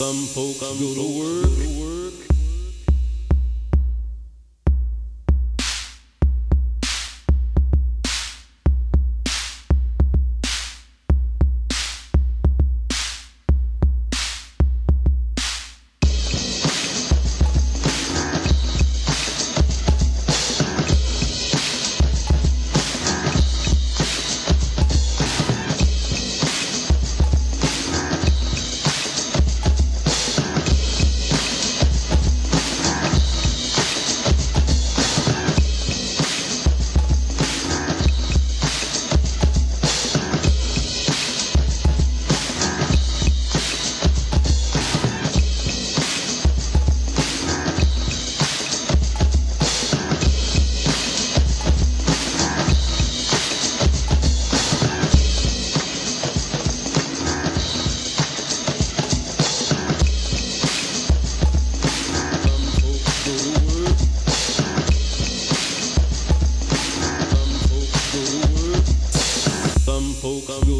Some folks go to work. Some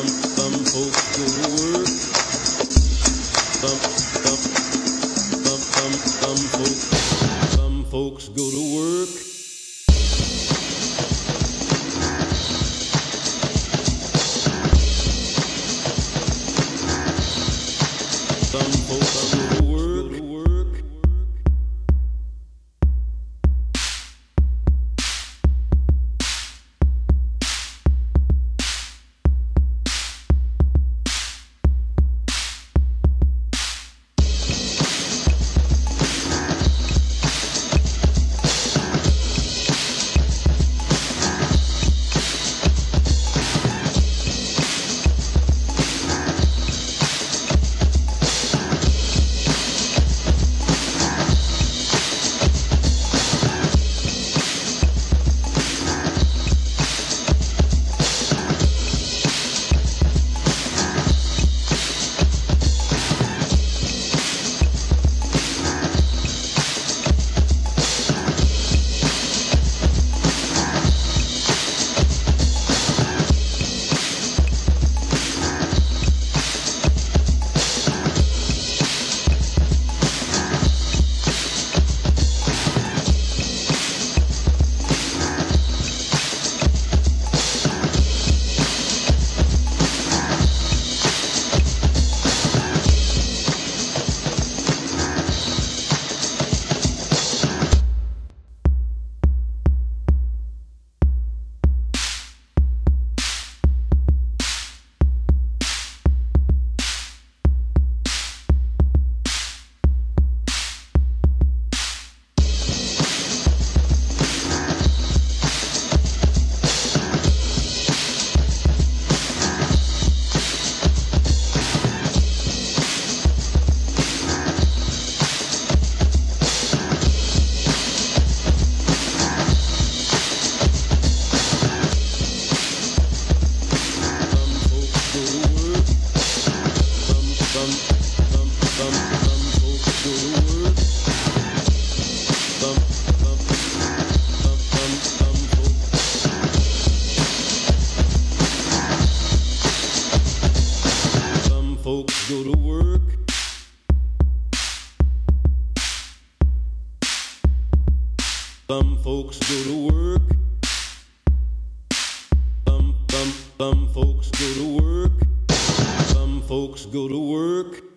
some folks. Go to work. Some. Some some some some folks go to work. Some folks go to work. Some folks Folks go to work. Some folks go to work. Some, some some folks go to work. Some folks go to work